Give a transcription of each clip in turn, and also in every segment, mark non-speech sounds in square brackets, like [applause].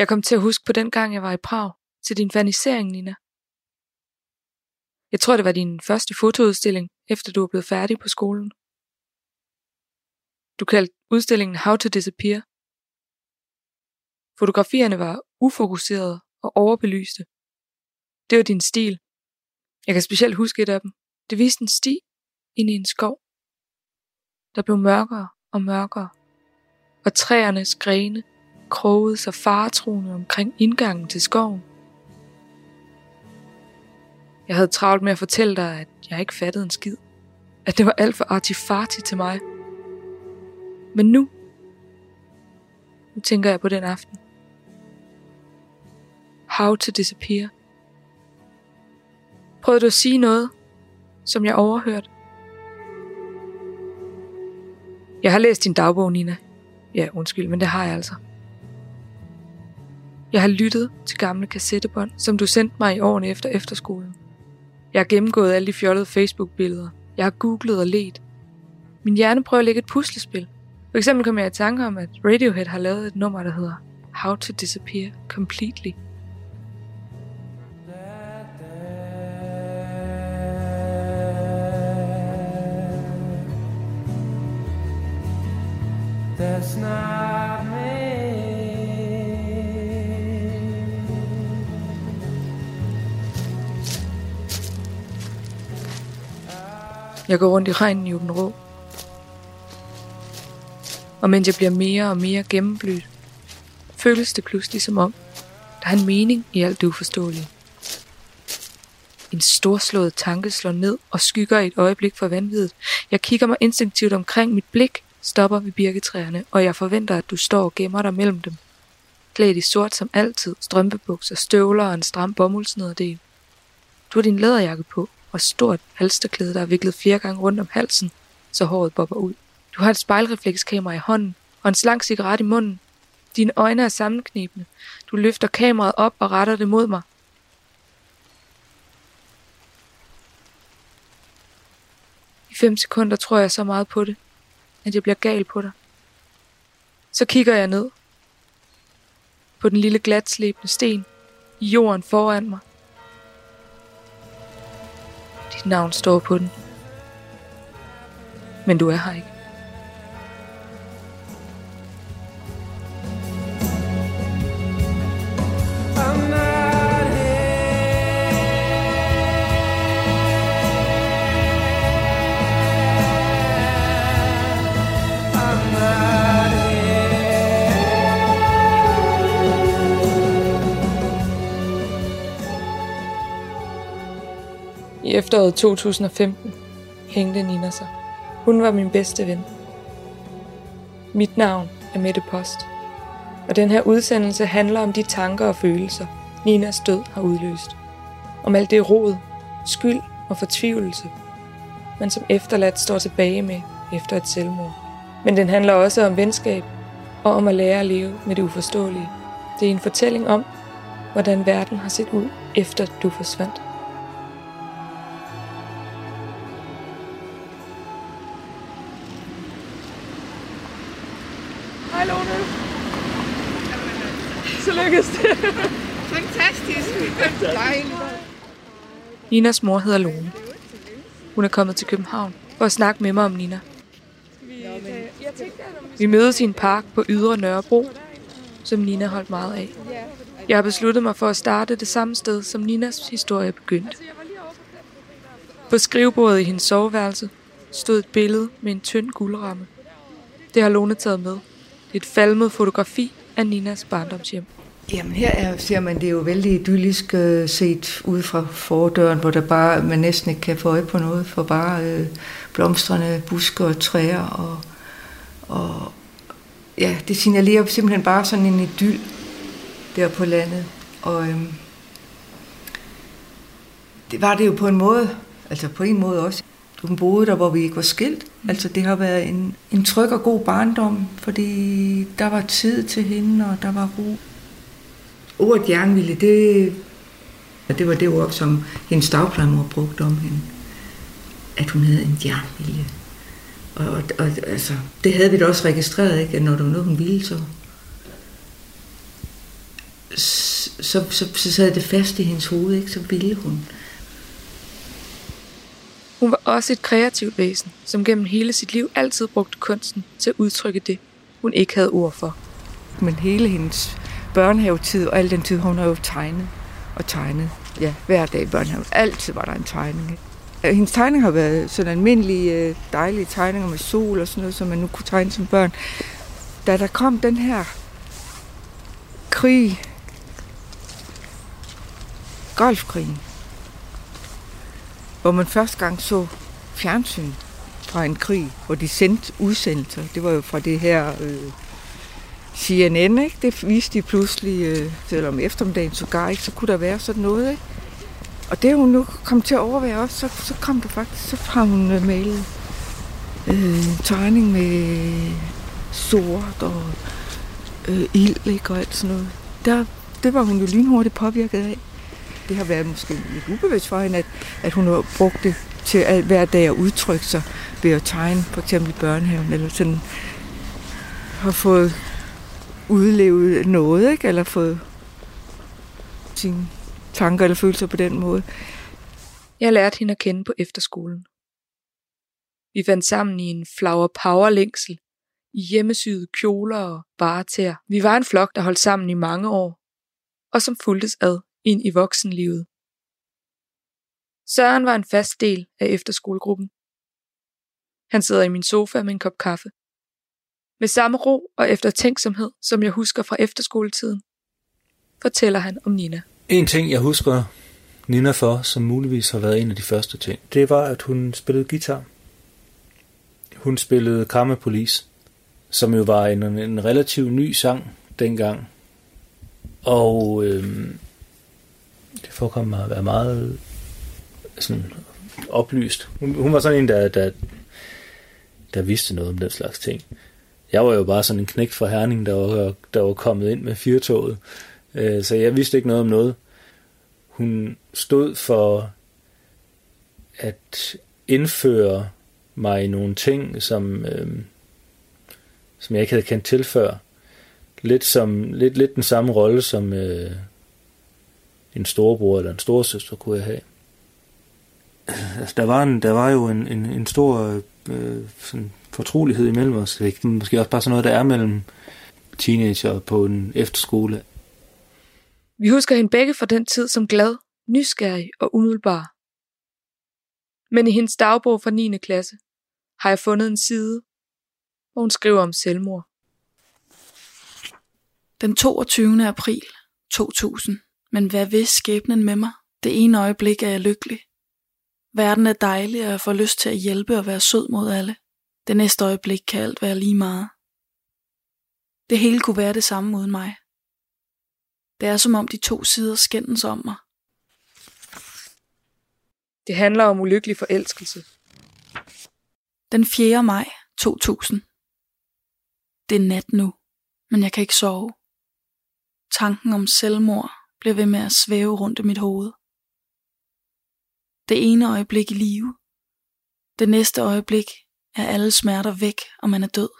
Jeg kom til at huske på den gang, jeg var i Prag, til din fanisering, Nina. Jeg tror, det var din første fotoudstilling, efter du var blevet færdig på skolen. Du kaldte udstillingen How to Disappear. Fotografierne var ufokuserede og overbelyste. Det var din stil. Jeg kan specielt huske et af dem. Det viste en sti ind i en skov. Der blev mørkere og mørkere, og træernes grene krogede sig faretroende omkring indgangen til skoven. Jeg havde travlt med at fortælle dig, at jeg ikke fattede en skid. At det var alt for artifarti til mig. Men nu, nu tænker jeg på den aften. How to disappear. Prøvede du at sige noget, som jeg overhørte? Jeg har læst din dagbog, Nina. Ja, undskyld, men det har jeg altså. Jeg har lyttet til gamle kassettebånd, som du sendte mig i årene efter efterskolen. Jeg har gennemgået alle de fjollede Facebook-billeder. Jeg har googlet og let. Min hjerne prøver at lægge et puslespil. For eksempel kom jeg i tanke om, at Radiohead har lavet et nummer, der hedder How to Disappear Completely. That's not Jeg går rundt i regnen i Åben Rå. Og mens jeg bliver mere og mere gennemblødt, føles det pludselig som om, der er en mening i alt det uforståelige. En storslået tanke slår ned og skygger et øjeblik for vanvittet. Jeg kigger mig instinktivt omkring mit blik, stopper ved birketræerne, og jeg forventer, at du står og gemmer dig mellem dem. Klædt i sort som altid, strømpebukser, støvler og en stram bomuldsnederdel. Du har din læderjakke på, og stort halsterklæde, der er viklet flere gange rundt om halsen, så håret bobber ud. Du har et spejlreflekskamera i hånden og en slank cigaret i munden. Dine øjne er sammenknebende. Du løfter kameraet op og retter det mod mig. I fem sekunder tror jeg så meget på det, at jeg bliver gal på dig. Så kigger jeg ned på den lille glatslebende sten i jorden foran mig. Dit navn står på den. Men du er her ikke. I efteråret 2015 hængte Nina sig. Hun var min bedste ven. Mit navn er Mette Post, og den her udsendelse handler om de tanker og følelser, Ninas død har udløst. Om alt det rod, skyld og fortvivlelse, man som efterladt står tilbage med efter et selvmord. Men den handler også om venskab og om at lære at leve med det uforståelige. Det er en fortælling om, hvordan verden har set ud efter du forsvandt. Ninas mor hedder Lone. Hun er kommet til København for at snakke med mig om Nina. Vi mødes i en park på Ydre Nørrebro, som Nina holdt meget af. Jeg har besluttet mig for at starte det samme sted, som Ninas historie begyndte. På skrivebordet i hendes soveværelse stod et billede med en tynd guldramme. Det har Lone taget med. Det er et falmet fotografi af Ninas barndomshjem. Jamen her er, ser man det jo vældig idyllisk øh, set ud fra fordøren, hvor der bare, man næsten ikke kan få øje på noget, for bare øh, blomstrende buske og træer. Og, og ja, det signalerer simpelthen bare sådan en idyll der på landet. Og øh, det var det jo på en måde, altså på en måde også. Hun boede der, hvor vi ikke var skilt. Altså det har været en, en tryg og god barndom, fordi der var tid til hende, og der var ro. Ordet jernvilje, det, det var det ord, som hendes dagplejemor brugte om hende. At hun havde en jernvilje. Og, og, og altså, det havde vi da også registreret, ikke? at når der var noget, hun ville, så, så, så, så sad det fast i hendes hoved, ikke? så ville hun. Hun var også et kreativt væsen, som gennem hele sit liv altid brugte kunsten til at udtrykke det, hun ikke havde ord for. Men hele hendes børnehavetid og al den tid, hun har jo tegnet og tegnet. Ja, hver dag i børnehaven. Altid var der en tegning. Ikke? Øh, hendes tegning har været sådan almindelige, øh, dejlige tegninger med sol og sådan noget, som man nu kunne tegne som børn. Da der kom den her krig, Golfkrigen, hvor man første gang så fjernsyn fra en krig, hvor de sendte udsendelser. Det var jo fra det her øh, CNN, ikke? Det viste de pludselig, øh, selvom eftermiddagen sågar, ikke, så kunne der være sådan noget, ikke? Og det hun nu kom til at overveje også, så, så kom der faktisk, så har hun øh, malet øh, en tegning med sort og øh, ild, ikke? Og alt sådan noget. Der, det var hun jo lynhurtigt påvirket af. Det har været måske lidt ubevidst for hende, at, at hun har brugt det til at hver dag at udtrykke sig ved at tegne, for eksempel i børnehaven, eller sådan har fået udlevet noget, ikke? eller fået sine tanker eller følelser på den måde. Jeg lærte hende at kende på efterskolen. Vi fandt sammen i en flower power længsel, i hjemmesyede kjoler og baretær. Vi var en flok, der holdt sammen i mange år, og som fuldtes ad ind i voksenlivet. Søren var en fast del af efterskolegruppen. Han sidder i min sofa med en kop kaffe. Med samme ro og eftertænksomhed, som jeg husker fra efterskoletiden, fortæller han om Nina. En ting, jeg husker Nina for, som muligvis har været en af de første ting, det var, at hun spillede guitar. Hun spillede Karma Police, som jo var en, en relativt ny sang dengang. Og øhm, det forekom mig at være meget sådan oplyst. Hun, hun var sådan en, der, der, der vidste noget om den slags ting. Jeg var jo bare sådan en knægt fra Herning, der var, der var kommet ind med firetoget. Øh, så jeg vidste ikke noget om noget. Hun stod for at indføre mig i nogle ting, som, øh, som jeg ikke havde kendt til før. Lidt, som, lidt, lidt den samme rolle, som øh, en storebror eller en storesøster kunne jeg have. Altså, der, var en, der var jo en, en, en stor øh, sådan fortrolighed imellem os. Ikke? Måske også bare sådan noget, der er mellem teenager på en efterskole. Vi husker hende begge fra den tid som glad, nysgerrig og umiddelbar. Men i hendes dagbog fra 9. klasse har jeg fundet en side, hvor hun skriver om selvmord. Den 22. april 2000. Men hvad vil skæbnen med mig? Det ene øjeblik er jeg lykkelig. Verden er dejlig, og jeg får lyst til at hjælpe og være sød mod alle. Det næste øjeblik kan alt være lige meget. Det hele kunne være det samme uden mig. Det er som om de to sider skændes om mig. Det handler om ulykkelig forelskelse. Den 4. maj 2000. Det er nat nu, men jeg kan ikke sove. Tanken om selvmord bliver ved med at svæve rundt i mit hoved. Det ene øjeblik i live. Det næste øjeblik er alle smerter væk, og man er død.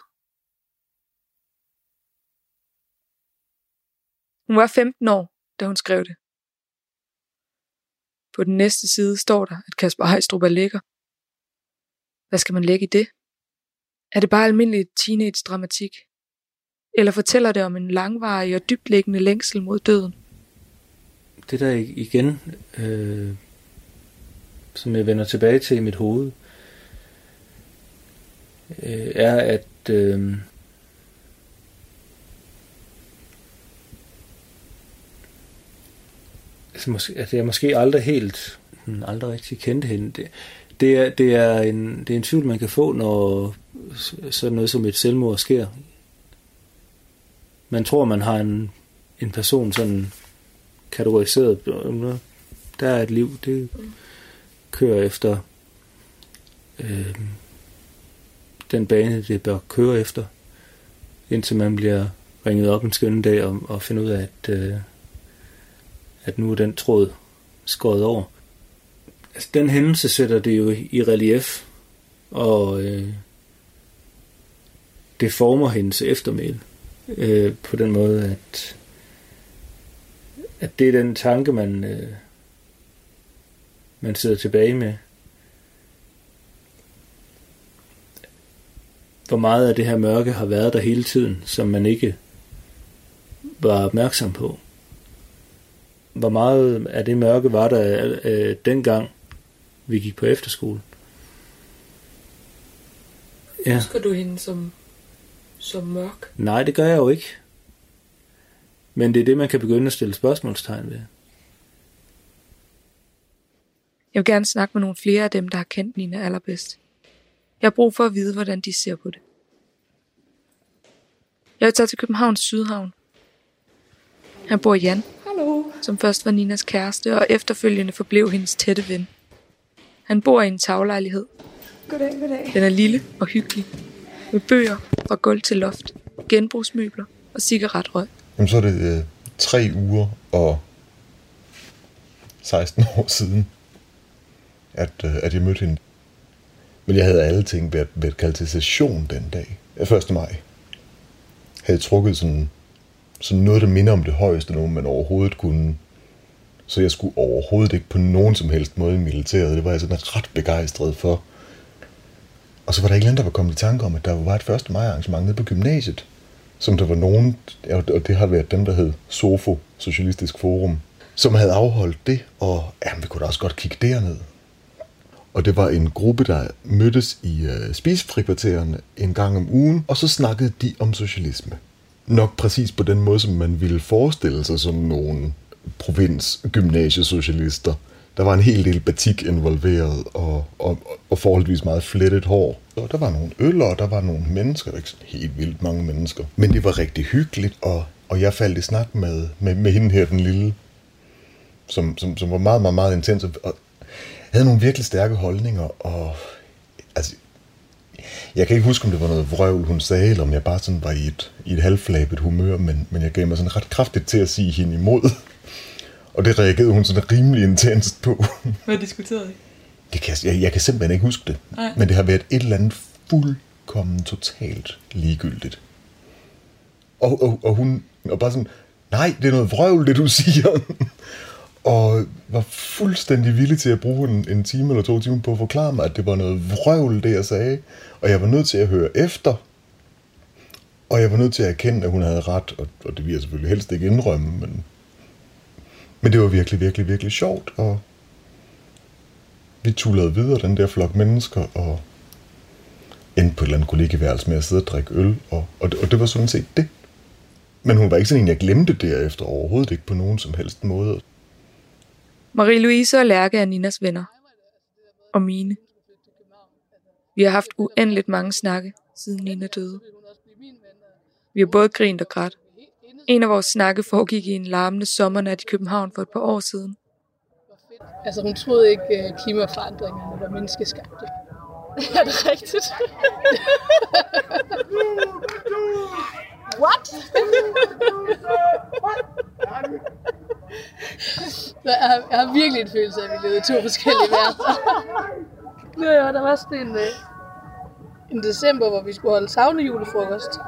Hun var 15 år, da hun skrev det. På den næste side står der, at Kasper Heistrup er lækker. Hvad skal man lægge i det? Er det bare almindelig teenage-dramatik? Eller fortæller det om en langvarig og dybtliggende længsel mod døden? Det der igen, øh, som jeg vender tilbage til i mit hoved, øh, er, at øh, altså måske, at jeg måske aldrig helt, hmm, aldrig rigtig kendte hende. Det, det, er, det, er en, det er en tvivl, man kan få, når sådan noget som et selvmord sker. Man tror, man har en, en person sådan kategoriseret. Der er et liv, det kører efter øh, den bane, det bør køre efter, indtil man bliver ringet op en skønne dag og, og finder ud af, at, øh, at nu er den tråd skåret over. Altså, den hændelse sætter det jo i relief, og øh, det former hendes eftermæl øh, på den måde, at at det er den tanke, man, øh, man sidder tilbage med. Hvor meget af det her mørke har været der hele tiden, som man ikke var opmærksom på. Hvor meget af det mørke var der øh, dengang, vi gik på efterskole. Ja. Husker du hende som, som mørk? Nej, det gør jeg jo ikke. Men det er det, man kan begynde at stille spørgsmålstegn ved. Jeg vil gerne snakke med nogle flere af dem, der har kendt Nina allerbedst. Jeg har brug for at vide, hvordan de ser på det. Jeg vil tage til Københavns Sydhavn. Han bor Jan, Hallo. som først var Ninas kæreste, og efterfølgende forblev hendes tætte ven. Han bor i en taglejlighed. Goddag, goddag. Den er lille og hyggelig, med bøger fra gulv til loft, genbrugsmøbler og cigaretrøg. Jamen, så er det øh, tre uger og 16 år siden, at, øh, at jeg mødte hende. Men jeg havde alle ting været, været kaldt til session den dag. 1. maj. Jeg havde trukket sådan, sådan noget, der minder om det højeste nogen, man overhovedet kunne. Så jeg skulle overhovedet ikke på nogen som helst måde i militæret. Det var jeg sådan ret begejstret for. Og så var der ikke der var kommet i tanke om, at der var et 1. maj arrangement nede på gymnasiet som der var nogen, og det har været dem, der hed SOFO, Socialistisk Forum, som havde afholdt det, og jamen, vi kunne da også godt kigge derned. Og det var en gruppe, der mødtes i øh, spisefrikvartererne en gang om ugen, og så snakkede de om socialisme. Nok præcis på den måde, som man ville forestille sig som nogle provinsgymnasiesocialister. – der var en hel del batik involveret, og, og, og forholdsvis meget flettet hår. Og der var nogle øl, og der var nogle mennesker, ikke sådan helt vildt mange mennesker. Men det var rigtig hyggeligt, og, og jeg faldt i snak med, med, med hende her, den lille, som, som, som var meget, meget, meget intens, og havde nogle virkelig stærke holdninger, og altså, jeg kan ikke huske, om det var noget vrøvl, hun sagde, eller om jeg bare sådan var i et, i et halvflabet humør, men, men jeg gav mig sådan ret kraftigt til at sige hende imod. Og det reagerede hun sådan rimelig intenst på. Hvad diskuterede I? Det kan, jeg, jeg kan simpelthen ikke huske det. Nej. Men det har været et eller andet fuldkommen totalt ligegyldigt. Og, og, og hun og bare sådan, nej, det er noget vrøvl, det du [laughs] siger og var fuldstændig villig til at bruge en, en time eller to timer på at forklare mig, at det var noget vrøvl, det jeg sagde. Og jeg var nødt til at høre efter. Og jeg var nødt til at erkende, at hun havde ret, og, og det vil jeg selvfølgelig helst ikke indrømme, men men det var virkelig, virkelig, virkelig sjovt, og vi tullede videre, den der flok mennesker, og endte på et eller andet kollegeværelse med at sidde og drikke øl, og, og, det, og det var sådan set det. Men hun var ikke sådan en, jeg glemte derefter overhovedet ikke på nogen som helst måde. Marie-Louise og Lærke er Ninas venner. Og mine. Vi har haft uendeligt mange snakke, siden Nina døde. Vi har både grint og grædt. En af vores snakke foregik i en larmende sommernat i København for et par år siden. Altså hun troede ikke, at øh, klimaforandringerne var menneskeskabte. [laughs] Er det rigtigt? What? [laughs] jeg, har, jeg har virkelig en følelse af, at vi levede i to forskellige verdener. [laughs] ja, ja, der var sådan en, øh, en december, hvor vi skulle holde savnejulefrokost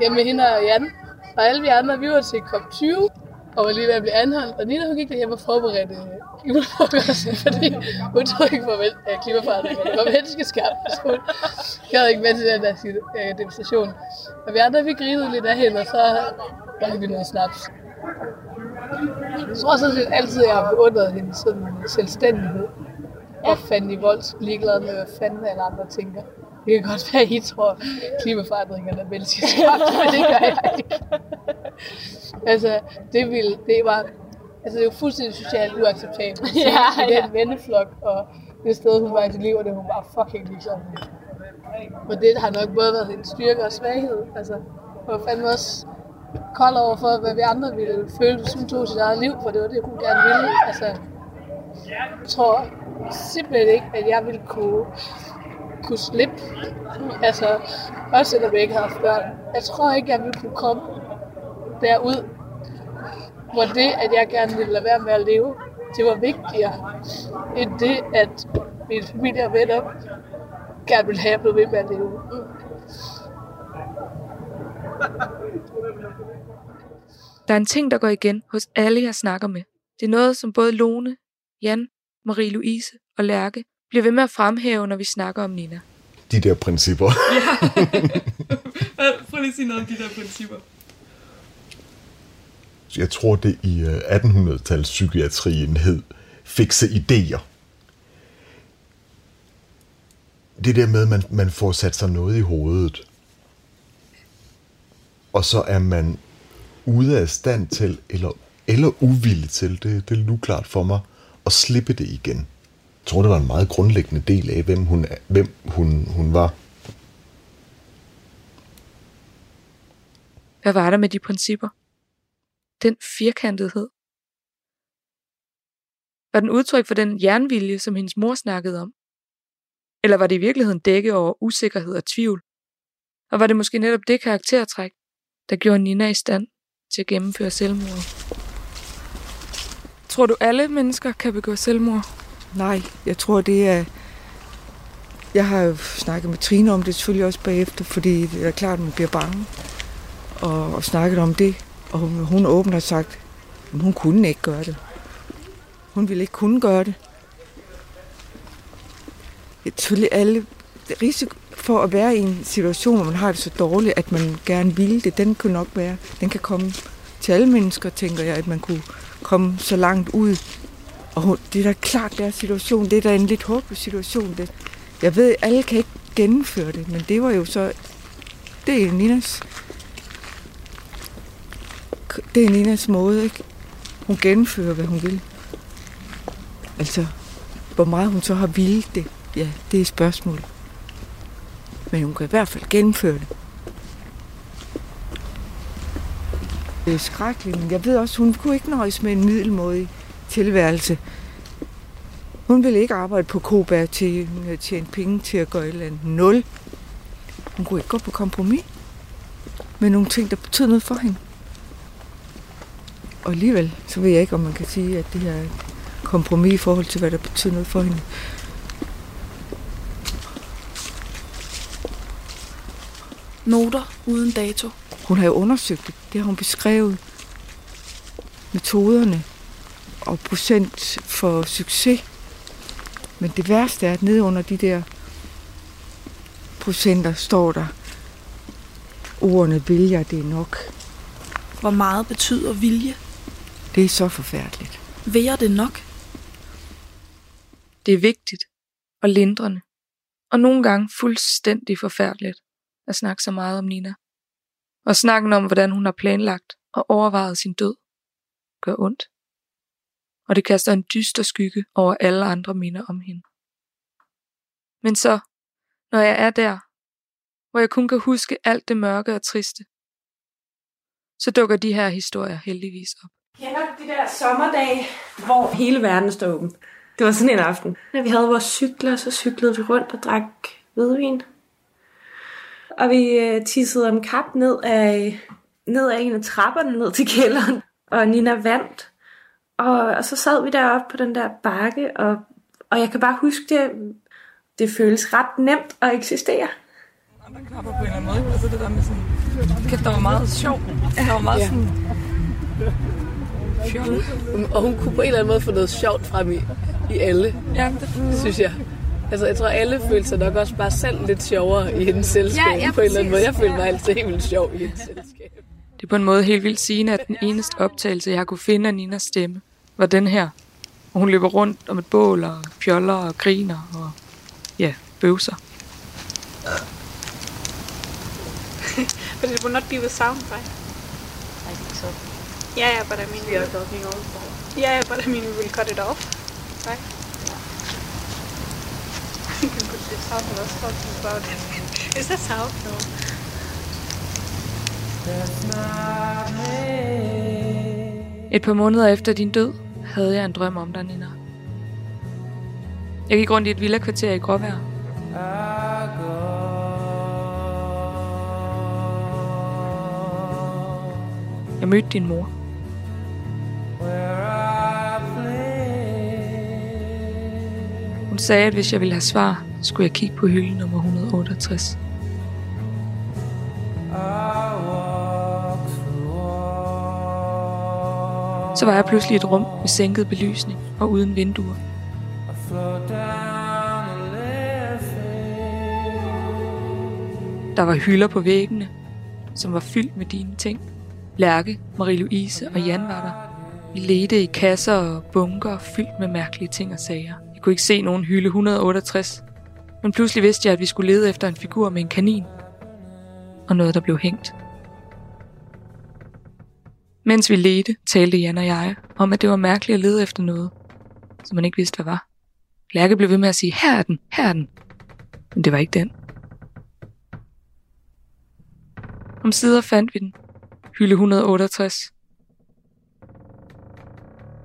hjemme med hende og Jan. Og alle vi andre, vi var til COP20, og var lige ved at blive anholdt. Og Nina, hun gik derhjemme og forberedte øh, julefrokosten, [laughs] fordi hun tog ikke farvel øh, af klimaforandringen. Det var menneskeskabt. Så hun gad ikke med til den der øh, demonstration. Og vi andre, vi grinede lidt af hende, og så drak vi noget snaps. Jeg tror sådan altid, jeg har beundret hende sådan selvstændighed. Og fandt i volds ligeglad med, hvad fanden alle andre tænker. Det kan godt være, at I tror, at klimaforandringerne er menneskeskabt, men det gør jeg ikke. altså, det, vil, det var Altså, det er jo fuldstændig socialt uacceptabelt at ja, i den venneflok, og det sted, hun var i sit liv, og det hun var fucking ligesom. Og det har nok både været en styrke og svaghed. Altså, var fandme også kold over for, hvad vi andre ville føle, hvis hun tog sit eget liv, for det var det, hun gerne ville. Altså, jeg tror simpelthen ikke, at jeg ville kunne kunne slippe. Altså, også selvom jeg ikke har haft børn. Jeg tror ikke, jeg ville kunne komme derud, hvor det, at jeg gerne ville lade være med at leve, det var vigtigere, end det, at min familie og venner gerne ville have, blevet ved med at leve. Der er en ting, der går igen hos alle, jeg snakker med. Det er noget, som både Lone, Jan, Marie-Louise og Lærke bliver ved med at fremhæve, når vi snakker om Nina. De der principper. Ja. [laughs] [laughs] Prøv lige at sige noget om de der principper. Jeg tror, det i 1800-tals psykiatrien hed fikse idéer. Det der med, at man, man får sat sig noget i hovedet, og så er man ude af stand til, eller, eller uvillig til, det, det er nu klart for mig, at slippe det igen. Jeg tror, det var en meget grundlæggende del af, hvem hun, hvem hun, hun var. Hvad var der med de principper? Den firkantethed. Var den udtryk for den jernvilje, som hendes mor snakkede om? Eller var det i virkeligheden dække over usikkerhed og tvivl? Og var det måske netop det karaktertræk, der gjorde Nina i stand til at gennemføre selvmord? Tror du, alle mennesker kan begå selvmord? Nej, jeg tror, det er... Jeg har jo snakket med Trine om det selvfølgelig også bagefter, fordi det er klart, at man bliver bange. Og, og snakket om det. Og hun, hun åbent har sagt, at hun kunne ikke gøre det. Hun ville ikke kunne gøre det. Det er selvfølgelig alle risiko for at være i en situation, hvor man har det så dårligt, at man gerne vil det, den kan nok være. Den kan komme til alle mennesker, tænker jeg, at man kunne komme så langt ud. Og det er da klart, der er situation. Det er da en lidt håbløs situation. Det. Jeg ved, alle kan ikke gennemføre det, men det var jo så... Det er Ninas... Det er Ninas måde, ikke? Hun gennemfører, hvad hun vil. Altså, hvor meget hun så har ville det, ja, det er spørgsmålet. Men hun kan i hvert fald gennemføre det. Det er skrækkeligt, men jeg ved også, hun kunne ikke nøjes med en middelmådig tilværelse. Hun ville ikke arbejde på Koba til at tjene penge til at gøre et eller andet. Nul. Hun kunne ikke gå på kompromis med nogle ting, der betød noget for hende. Og alligevel, så ved jeg ikke, om man kan sige, at det her kompromis i forhold til, hvad der betyder noget for hende. Noter uden dato. Hun har jo undersøgt det. Det har hun beskrevet. Metoderne og procent for succes. Men det værste er, at nede under de der procenter står der, ordene vilje, det er nok. Hvor meget betyder vilje? Det er så forfærdeligt. Vil jeg det nok? Det er vigtigt og lindrende, og nogle gange fuldstændig forfærdeligt at snakke så meget om Nina. Og snakken om, hvordan hun har planlagt og overvejet sin død, gør ondt. Og det kaster en dyster skygge over alle andre minder om hende. Men så, når jeg er der, hvor jeg kun kan huske alt det mørke og triste, så dukker de her historier heldigvis op. Kender du de der sommerdage, hvor hele verden står åben? Det var sådan en aften. Når vi havde vores cykler, så cyklede vi rundt og drak hvidvin. Og vi øh, tissede om kap ned af, ned af en af trapperne ned til kælderen. Og Nina vandt. Og, og så sad vi deroppe på den der bakke, og, og jeg kan bare huske det, det føles ret nemt at eksistere. Der knapper på en eller anden måde. Altså det der med sådan... Kæft, der var meget sjov. Der var meget sådan... Fjol. Og hun kunne på en eller anden måde få noget sjovt frem i, i alle, Ja, det, synes jeg. Altså, jeg tror, alle følte sig nok også bare selv lidt sjovere i hendes selskab. Ja, ja, på en eller anden måde. Jeg følte mig altid helt vildt sjov i hendes selskab. det er på en måde helt vildt sigende, at den eneste optagelse, jeg kunne finde af Ninas stemme, var den her. Og hun løber rundt om et bål og fjoller og griner og ja, bøvser. [laughs] But it will not be with sound, right? I think so. Yeah, yeah, but I mean, We are talking also. yeah, yeah, but I mean, we will cut it off, right? You can put this sound of us talking about it. Is that sound? No. Et par måneder efter din død, havde jeg en drøm om dig, Nina. Jeg gik rundt i et villa-kvarter i Gråvejr. Jeg mødte din mor. Hun sagde, at hvis jeg ville have svar, skulle jeg kigge på hylde nummer 168. så var jeg pludselig i et rum med sænket belysning og uden vinduer. Der var hylder på væggene, som var fyldt med dine ting. Lærke, Marie-Louise og Jan var der. Vi ledte i kasser og bunker fyldt med mærkelige ting og sager. Jeg kunne ikke se nogen hylde 168, men pludselig vidste jeg, at vi skulle lede efter en figur med en kanin. Og noget, der blev hængt. Mens vi ledte, talte Jan og jeg om, at det var mærkeligt at lede efter noget, som man ikke vidste, hvad var. Lærke blev ved med at sige, her er den, her er den. Men det var ikke den. Om sider fandt vi den. Hylde 168.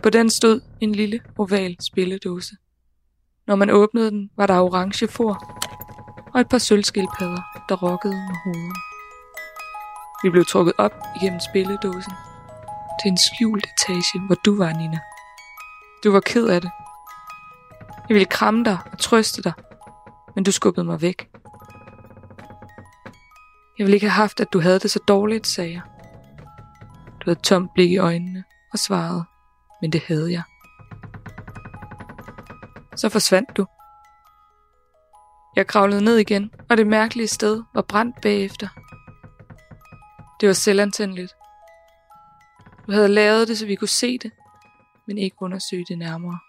På den stod en lille oval spilledåse. Når man åbnede den, var der orange for og et par sølvskildpadder, der rokkede med hovedet. Vi blev trukket op igennem spilledåsen til en skjult etage, hvor du var, Nina. Du var ked af det. Jeg ville kramme dig og trøste dig, men du skubbede mig væk. Jeg ville ikke have haft, at du havde det så dårligt, sagde jeg. Du havde et tomt blik i øjnene og svarede, men det havde jeg. Så forsvandt du. Jeg kravlede ned igen, og det mærkelige sted var brændt bagefter. Det var selvantændeligt. Du havde lavet det, så vi kunne se det, men ikke undersøge det nærmere.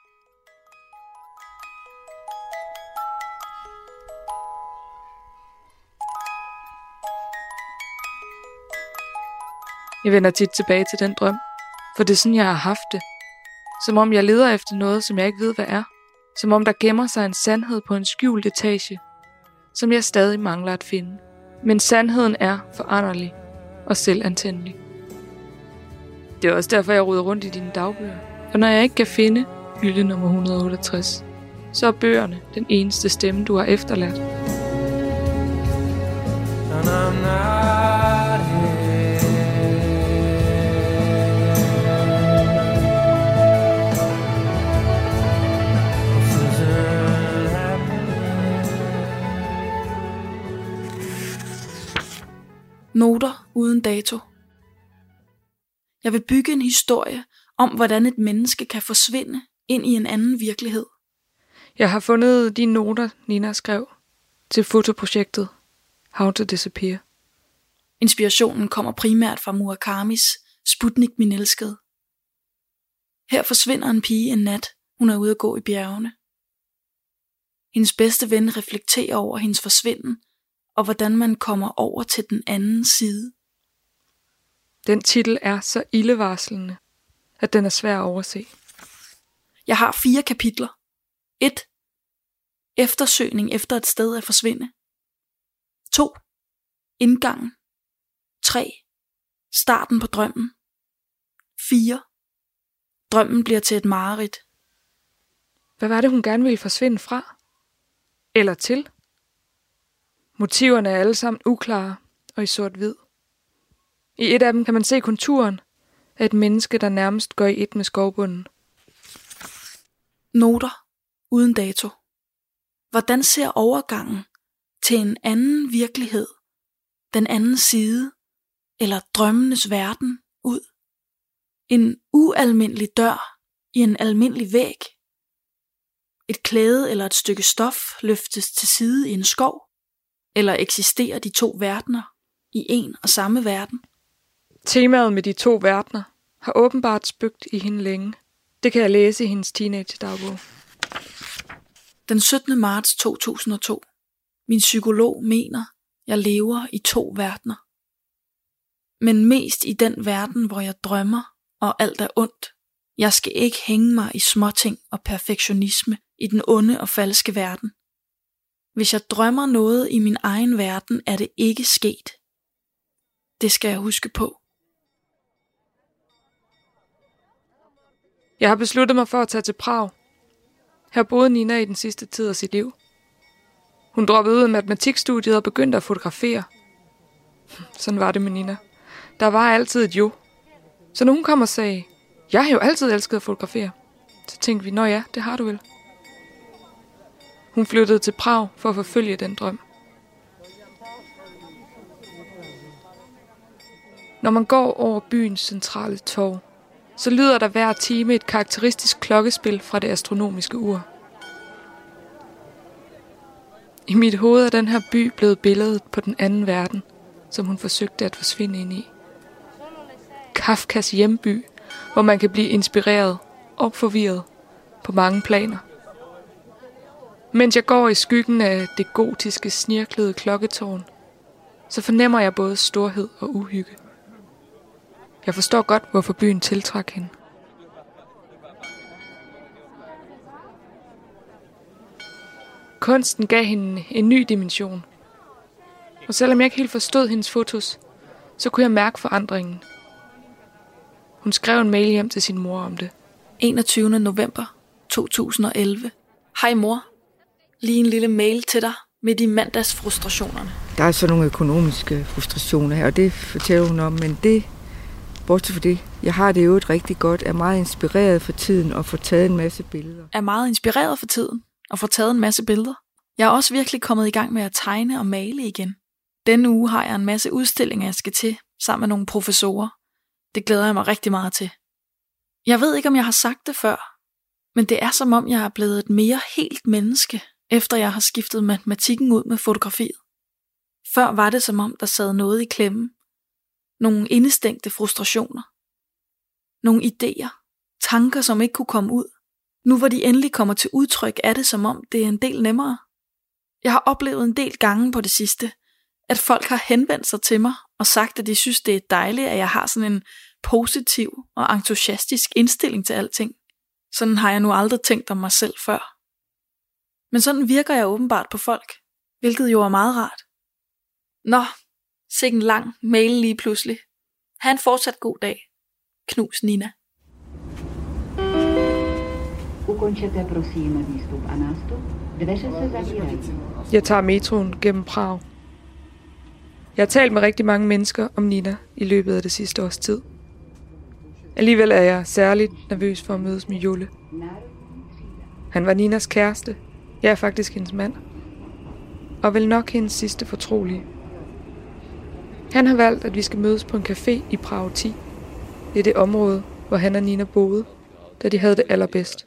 Jeg vender tit tilbage til den drøm, for det er sådan, jeg har haft det. Som om jeg leder efter noget, som jeg ikke ved, hvad er. Som om der gemmer sig en sandhed på en skjult etage, som jeg stadig mangler at finde. Men sandheden er foranderlig og selvantændelig. Det er også derfor, jeg ruder rundt i dine dagbøger. For når jeg ikke kan finde hylde nummer 168, så er bøgerne den eneste stemme, du har efterladt. And I'm not Noter uden dato. Jeg vil bygge en historie om, hvordan et menneske kan forsvinde ind i en anden virkelighed. Jeg har fundet de noter, Nina skrev til fotoprojektet How to Disappear. Inspirationen kommer primært fra Murakamis Sputnik min elskede. Her forsvinder en pige en nat, hun er ude at gå i bjergene. Hendes bedste ven reflekterer over hendes forsvinden, og hvordan man kommer over til den anden side. Den titel er så ildevarslende, at den er svær at overse. Jeg har fire kapitler. 1. Eftersøgning efter et sted at forsvinde. 2. Indgangen. 3. Starten på drømmen. 4. Drømmen bliver til et mareridt. Hvad var det, hun gerne ville forsvinde fra? Eller til? Motiverne er alle sammen uklare og i sort-hvid. I et af dem kan man se konturen af et menneske, der nærmest går i et med skovbunden. Noter uden dato. Hvordan ser overgangen til en anden virkelighed, den anden side, eller drømmenes verden ud? En ualmindelig dør i en almindelig væg. Et klæde eller et stykke stof løftes til side i en skov. Eller eksisterer de to verdener i en og samme verden? Temaet med de to verdener har åbenbart spøgt i hende længe. Det kan jeg læse i hendes teenage-dagbog. Den 17. marts 2002. Min psykolog mener, jeg lever i to verdener. Men mest i den verden, hvor jeg drømmer, og alt er ondt. Jeg skal ikke hænge mig i småting og perfektionisme i den onde og falske verden. Hvis jeg drømmer noget i min egen verden, er det ikke sket. Det skal jeg huske på. Jeg har besluttet mig for at tage til Prag. Her boede Nina i den sidste tid af sit liv. Hun droppede ud af matematikstudiet og begyndte at fotografere. Sådan var det med Nina. Der var altid et jo. Så når hun kom og sagde, jeg har jo altid elsket at fotografere, så tænkte vi, nå ja, det har du vel. Hun flyttede til Prag for at forfølge den drøm. Når man går over byens centrale torv, så lyder der hver time et karakteristisk klokkespil fra det astronomiske ur. I mit hoved er den her by blevet billedet på den anden verden, som hun forsøgte at forsvinde ind i. Kafkas hjemby, hvor man kan blive inspireret og forvirret på mange planer. Mens jeg går i skyggen af det gotiske snirklede klokketårn, så fornemmer jeg både storhed og uhygge. Jeg forstår godt, hvorfor byen tiltrak hende. Kunsten gav hende en ny dimension. Og selvom jeg ikke helt forstod hendes fotos, så kunne jeg mærke forandringen. Hun skrev en mail hjem til sin mor om det. 21. november 2011. Hej mor. Lige en lille mail til dig med de mandagsfrustrationerne. Der er så nogle økonomiske frustrationer her, og det fortæller hun om, men det, bortset fra det, jeg har det jo et rigtig godt, er meget inspireret for tiden og får taget en masse billeder. Er meget inspireret for tiden og får taget en masse billeder. Jeg er også virkelig kommet i gang med at tegne og male igen. Denne uge har jeg en masse udstillinger, jeg skal til, sammen med nogle professorer. Det glæder jeg mig rigtig meget til. Jeg ved ikke, om jeg har sagt det før, men det er som om, jeg er blevet et mere helt menneske, efter jeg har skiftet matematikken ud med fotografiet. Før var det som om, der sad noget i klemmen. Nogle indestængte frustrationer. Nogle idéer. Tanker, som ikke kunne komme ud. Nu hvor de endelig kommer til udtryk, er det som om, det er en del nemmere. Jeg har oplevet en del gange på det sidste, at folk har henvendt sig til mig og sagt, at de synes, det er dejligt, at jeg har sådan en positiv og entusiastisk indstilling til alting. Sådan har jeg nu aldrig tænkt om mig selv før. Men sådan virker jeg åbenbart på folk, hvilket jo er meget rart. Nå, sikke en lang mail lige pludselig. Ha' en fortsat god dag. Knus Nina. Ukončete prosím výstup a nástup. Dveře se zavírají. Jeg tager metroen gennem Prag. Jeg har talt med rigtig mange mennesker om Nina i løbet af det sidste års tid. Alligevel er jeg særligt nervøs for at mødes med Julle. Han var Ninas kæreste. Jeg er faktisk hendes mand. Og vel nok hendes sidste fortrolige. Han har valgt, at vi skal mødes på en café i Prag 10. Det er det område, hvor han og Nina boede, da de havde det allerbedst.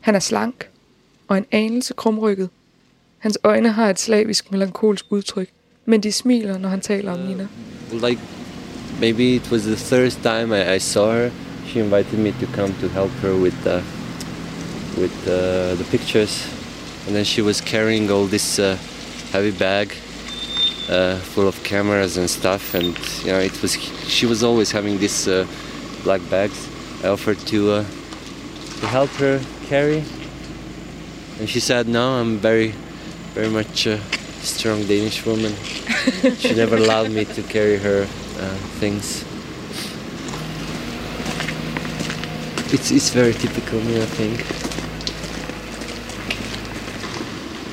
Han er slank og en anelse krumrykket. Hans øjne har et slavisk melankolsk udtryk, men de smiler, når han taler om Nina. Uh, like maybe it was the first time I, I saw her. She invited me to come to help her with the with uh, the pictures, and then she was carrying all this uh, heavy bag uh, full of cameras and stuff, and you know it was she was always having these uh, black bags. I offered to uh, to help her carry, and she said no. I'm very very much a strong Danish woman. [laughs] she never allowed me to carry her uh, things. It's it's very typical me, I think.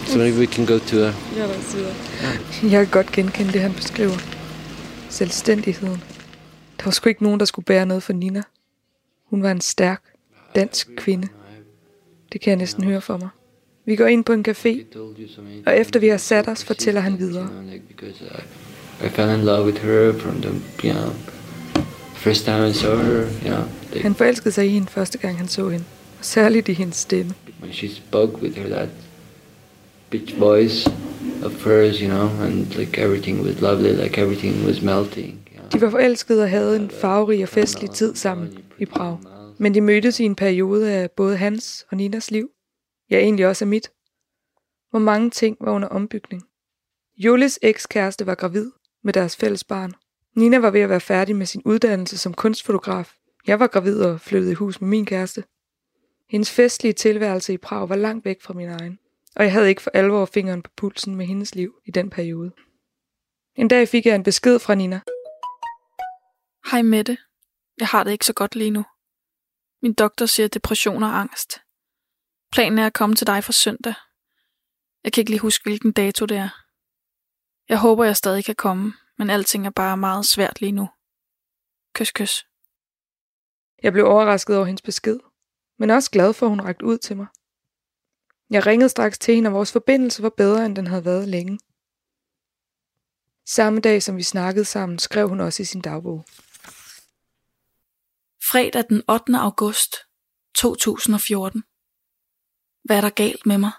So maybe we can go to a Ja, der sidder. Jeg kan godt genkende det, han beskriver. Selvstændigheden. Der var sgu ikke nogen, der skulle bære noget for Nina. Hun var en stærk, dansk kvinde. Det kan jeg næsten høre for mig. Vi går ind på en café, og efter vi har sat os, fortæller han videre. because I, I fell in love with her from the you know first time I saw her. You know, like, Han forelskede sig i hende første gang, han så hende. Og særligt i hendes stemme. when she spoke with her that pitch voice of hers, you know, and like everything was lovely, like everything was melting. You know. De var forelskede og havde en farverig og festlig tid sammen i Prag. Men de mødtes i en periode af både hans og Ninas liv. Ja, egentlig også af mit. Hvor mange ting var under ombygning. Jules ekskæreste var gravid med deres fælles barn. Nina var ved at være færdig med sin uddannelse som kunstfotograf. Jeg var gravid og flyttede i hus med min kæreste. Hendes festlige tilværelse i Prag var langt væk fra min egen, og jeg havde ikke for alvor fingeren på pulsen med hendes liv i den periode. En dag fik jeg en besked fra Nina. Hej Mette. Jeg har det ikke så godt lige nu. Min doktor siger depression og angst. Planen er at komme til dig for søndag. Jeg kan ikke lige huske, hvilken dato det er. Jeg håber, jeg stadig kan komme, men alting er bare meget svært lige nu. Kys, kys. Jeg blev overrasket over hendes besked, men også glad for, at hun rakte ud til mig. Jeg ringede straks til hende, og vores forbindelse var bedre, end den havde været længe. Samme dag, som vi snakkede sammen, skrev hun også i sin dagbog. Fredag den 8. august 2014. Hvad er der galt med mig?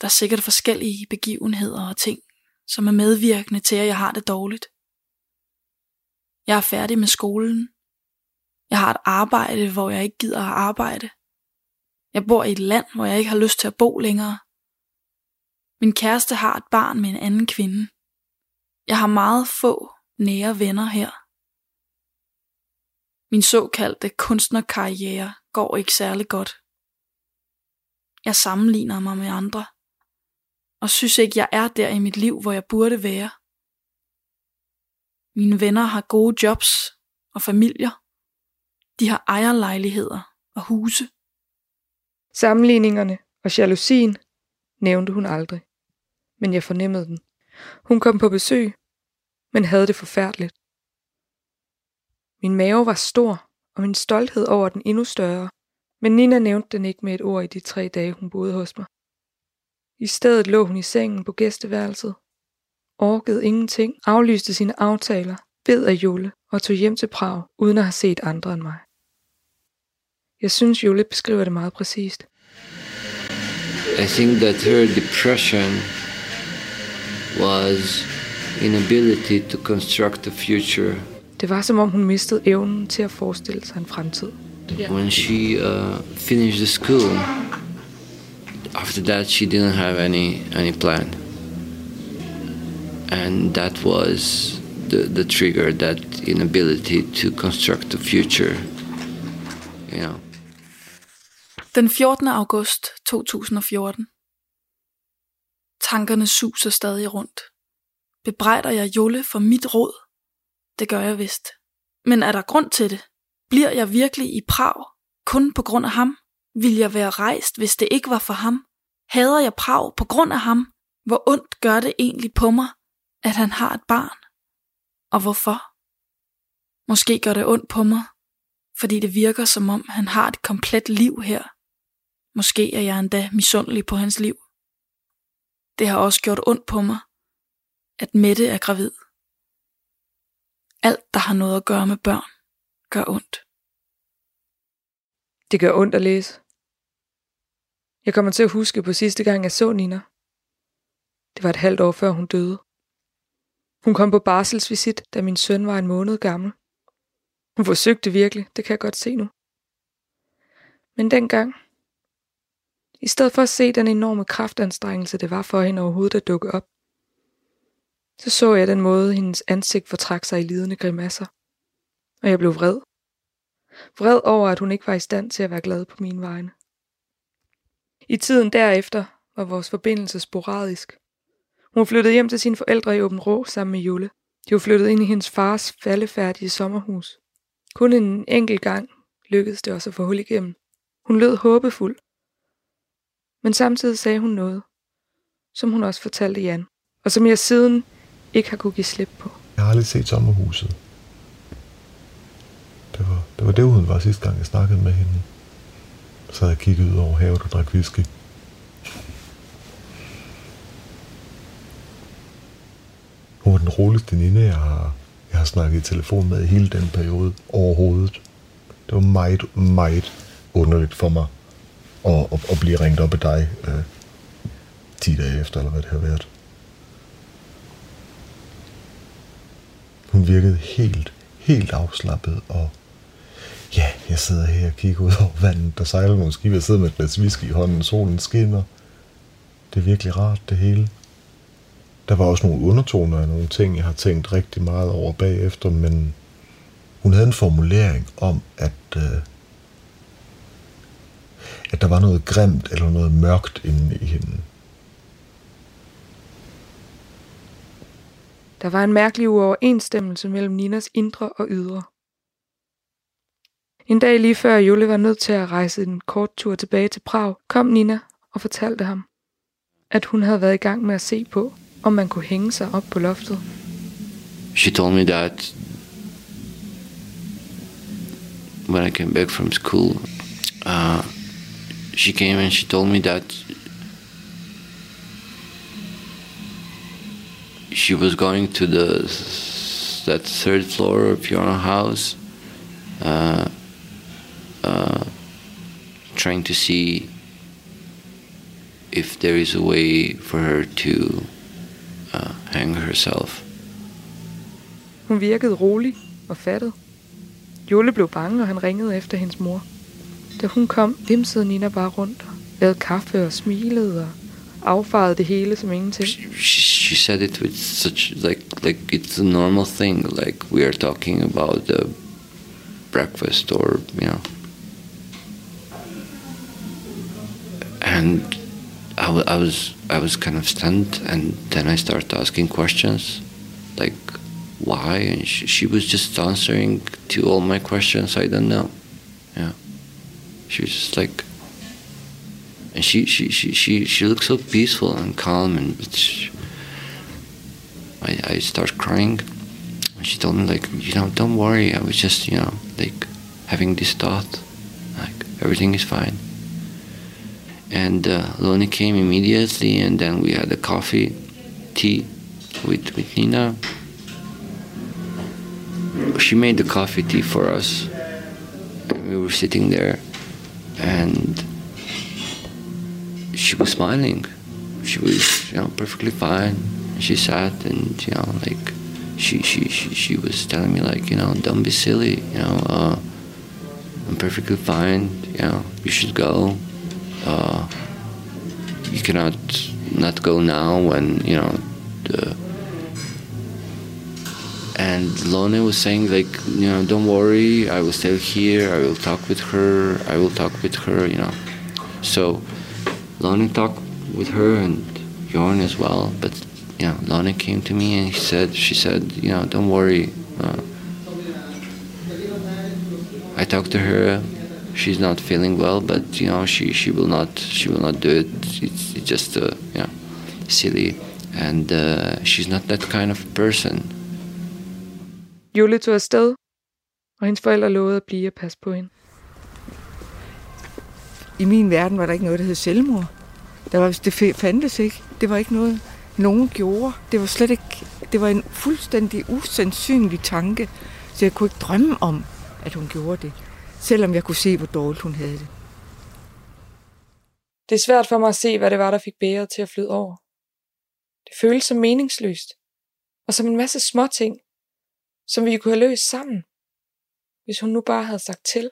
Der er sikkert forskellige begivenheder og ting, som er medvirkende til, at jeg har det dårligt. Jeg er færdig med skolen. Jeg har et arbejde, hvor jeg ikke gider at arbejde. Jeg bor i et land, hvor jeg ikke har lyst til at bo længere. Min kæreste har et barn med en anden kvinde. Jeg har meget få nære venner her. Min såkaldte kunstnerkarriere går ikke særlig godt. Jeg sammenligner mig med andre, og synes ikke, jeg er der i mit liv, hvor jeg burde være. Mine venner har gode jobs og familier. De har ejerlejligheder og huse. Sammenligningerne og jalousien nævnte hun aldrig, men jeg fornemmede den. Hun kom på besøg, men havde det forfærdeligt. Min mave var stor, og min stolthed over den endnu større, men Nina nævnte den ikke med et ord i de tre dage, hun boede hos mig. I stedet lå hun i sengen på gæsteværelset, orkede ingenting, aflyste sine aftaler, bed af Jule og tog hjem til Prag, uden at have set andre end mig. Jeg synes, Jule beskriver det meget præcist. I think that her depression was inability to construct a future. Det var som om hun mistede evnen til at forestille sig en fremtid. Yeah. When she uh, finished the school, after that she didn't have any any plan, and that was the the trigger, that inability to construct a future. You know. Den 14. august 2014. Tankerne suser stadig rundt. Bebrejder jeg Jolle for mit råd? Det gør jeg vist. Men er der grund til det? Bliver jeg virkelig i Prag kun på grund af ham? Vil jeg være rejst, hvis det ikke var for ham? Hader jeg Prag på grund af ham? Hvor ondt gør det egentlig på mig, at han har et barn? Og hvorfor? Måske gør det ondt på mig, fordi det virker som om han har et komplet liv her. Måske er jeg endda misundelig på hans liv. Det har også gjort ondt på mig, at Mette er gravid. Alt, der har noget at gøre med børn, gør ondt. Det gør ondt at læse. Jeg kommer til at huske på sidste gang, jeg så Nina. Det var et halvt år før hun døde. Hun kom på barselsvisit, da min søn var en måned gammel. Hun forsøgte virkelig, det kan jeg godt se nu. Men dengang, i stedet for at se den enorme kraftanstrengelse, det var for hende overhovedet at dukke op, så så jeg den måde, hendes ansigt fortrak sig i lidende grimasser. Og jeg blev vred. Vred over, at hun ikke var i stand til at være glad på mine vegne. I tiden derefter var vores forbindelse sporadisk. Hun flyttede hjem til sine forældre i Åben Rå sammen med Jule. De var flyttet ind i hendes fars faldefærdige sommerhus. Kun en enkelt gang lykkedes det også at få hul igennem. Hun lød håbefuld. Men samtidig sagde hun noget, som hun også fortalte Jan, og som jeg siden ikke har kunne give slip på. Jeg har aldrig set sommerhuset. Det var, det var det, hun var sidste gang, jeg snakkede med hende. Så havde jeg kigget ud over havet og drak whisky. Hun var den roligste Nina, jeg har, jeg har snakket i telefon med i hele den periode overhovedet. Det var meget, meget underligt for mig og, og, og blive ringet op af dig øh, 10 dage efter, eller hvad det har været. Hun virkede helt, helt afslappet, og ja, jeg sidder her og kigger ud over vandet, der sejler nogle skibe, jeg sidder med et glas whisky i hånden, solen skinner. Det er virkelig rart, det hele. Der var også nogle undertoner af nogle ting, jeg har tænkt rigtig meget over bagefter, men hun havde en formulering om, at, øh, at der var noget grimt eller noget mørkt inde i hende. Der var en mærkelig uoverensstemmelse mellem Ninas indre og ydre. En dag lige før Jule var nødt til at rejse en kort tur tilbage til Prag, kom Nina og fortalte ham, at hun havde været i gang med at se på, om man kunne hænge sig op på loftet. She told me that when I came back from school, uh, she came and she told me that she was going to the that third floor of your house uh, uh, trying to see if there is a way for her to uh, hang herself. Hun virkede rolig og fattet. Jule blev bange, og han ringede efter hendes mor. Da hun kom, vimsede Nina bare rundt lavede kaffe og smilede og det hele som ingenting. She, said it with such like like it's a normal thing, like we are talking about the breakfast or you know. And I, I was I was kind of stunned, and then I started asking questions, like why, and she, she was just answering to all my questions. I don't know. Yeah, she was just like, and she she she she, she looked so peaceful and calm, and I I start crying. And she told me like, you know, don't worry. I was just you know like having this thought, like everything is fine. And uh, Loni came immediately, and then we had a coffee, tea, with with Nina. She made the coffee tea for us. And we were sitting there, and she was smiling. She was, you know, perfectly fine. She sat and, you know, like, she, she, she, she was telling me, like, you know, don't be silly, you know, uh, I'm perfectly fine, you know, you should go. Uh, you cannot not go now when, you know, the, and Lone was saying like, you know, don't worry, I will stay here, I will talk with her, I will talk with her, you know. So Lone talked with her and Jorn as well, but you know, Lone came to me and he said, she said, you know, don't worry. Uh, I talked to her. She's not feeling well, but you know, she, she will not she will not do it. It's, it's just uh, you know, silly, and uh, she's not that kind of person. Jule tog afsted, og hendes forældre lovede at blive og passe på hende. I min verden var der ikke noget, der hed selvmord. Der var, det fandtes ikke. Det var ikke noget, nogen gjorde. Det var slet ikke... Det var en fuldstændig usandsynlig tanke. Så jeg kunne ikke drømme om, at hun gjorde det. Selvom jeg kunne se, hvor dårligt hun havde det. Det er svært for mig at se, hvad det var, der fik bæret til at flyde over. Det føles som meningsløst. Og som en masse små ting, som vi kunne have løst sammen, hvis hun nu bare havde sagt til.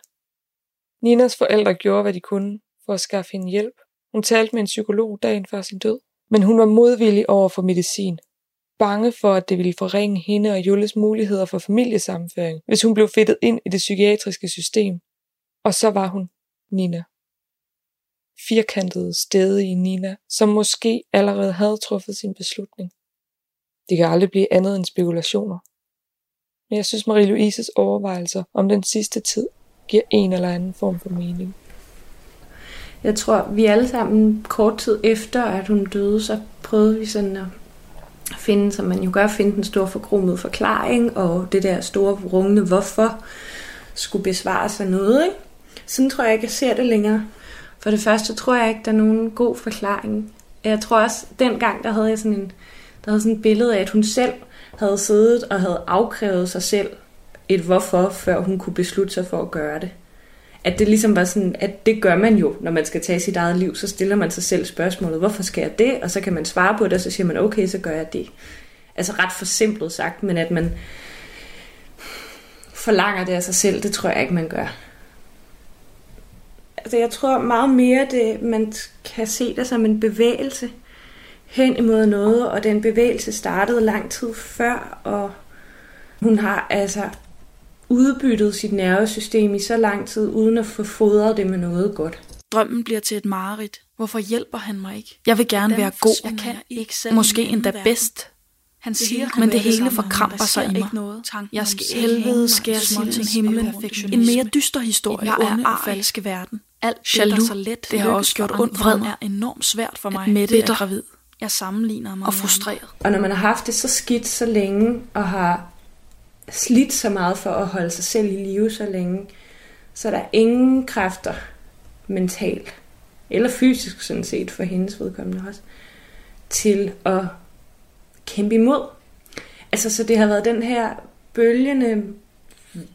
Ninas forældre gjorde, hvad de kunne for at skaffe hende hjælp. Hun talte med en psykolog dagen før sin død, men hun var modvillig over for medicin. Bange for, at det ville forringe hende og Julles muligheder for familiesammenføring, hvis hun blev fedtet ind i det psykiatriske system. Og så var hun Nina. Firkantede stedige Nina, som måske allerede havde truffet sin beslutning. Det kan aldrig blive andet end spekulationer. Men jeg synes, Marie-Louises overvejelser om den sidste tid giver en eller anden form for mening. Jeg tror, vi alle sammen kort tid efter, at hun døde, så prøvede vi sådan at finde, som man jo gør, finde den store forkromede forklaring, og det der store rungende hvorfor skulle besvare sig noget. Ikke? Sådan tror jeg ikke, jeg ser det længere. For det første tror jeg ikke, der er nogen god forklaring. Jeg tror også, dengang der havde jeg sådan en, der havde sådan et billede af, at hun selv havde siddet og havde afkrævet sig selv et hvorfor, før hun kunne beslutte sig for at gøre det. At det ligesom var sådan, at det gør man jo, når man skal tage sit eget liv, så stiller man sig selv spørgsmålet, hvorfor skal jeg det? Og så kan man svare på det, og så siger man, okay, så gør jeg det. Altså ret forsimplet sagt, men at man forlanger det af sig selv, det tror jeg ikke, man gør. Altså jeg tror meget mere, det, man kan se det som en bevægelse hen imod noget, og den bevægelse startede lang tid før, og hun har altså udbyttet sit nervesystem i så lang tid, uden at få fodret det med noget godt. Drømmen bliver til et mareridt. Hvorfor hjælper han mig ikke? Jeg vil gerne Hvordan være god. Jeg kan jeg ikke selv Måske endda verden? bedst. Han siger, men det hele forkramper sig i mig. ikke noget. Tanken Jeg skal helvede jeg sige småting til himlen. er En mere dyster historie. Onde og og falske verden. Alt Jaloux, det, der så let det har også gjort ondt mig. er enormt svært for mig. At Mette er gravid. Jeg sammenligner mig Og frustreret. Og når man har haft det så skidt så længe, og har slidt så meget for at holde sig selv i live så længe, så er der ingen kræfter mentalt, eller fysisk sådan set for hendes vedkommende også, til at kæmpe imod. Altså, så det har været den her bølgende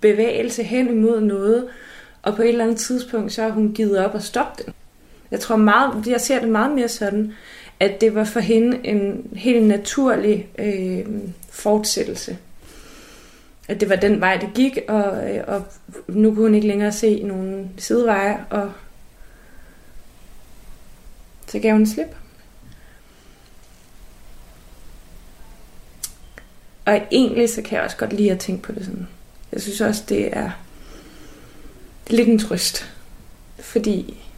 bevægelse hen imod noget, Og på et eller andet tidspunkt, så har hun givet op og stoppet den. Jeg tror meget, jeg ser det meget mere sådan, at det var for hende en helt naturlig øh, fortsættelse. At det var den vej, det gik, og, øh, og nu kunne hun ikke længere se nogen sideveje, og så gav hun slip. Og egentlig så kan jeg også godt lide at tænke på det sådan. Jeg synes også, det er, det er lidt en trøst. Fordi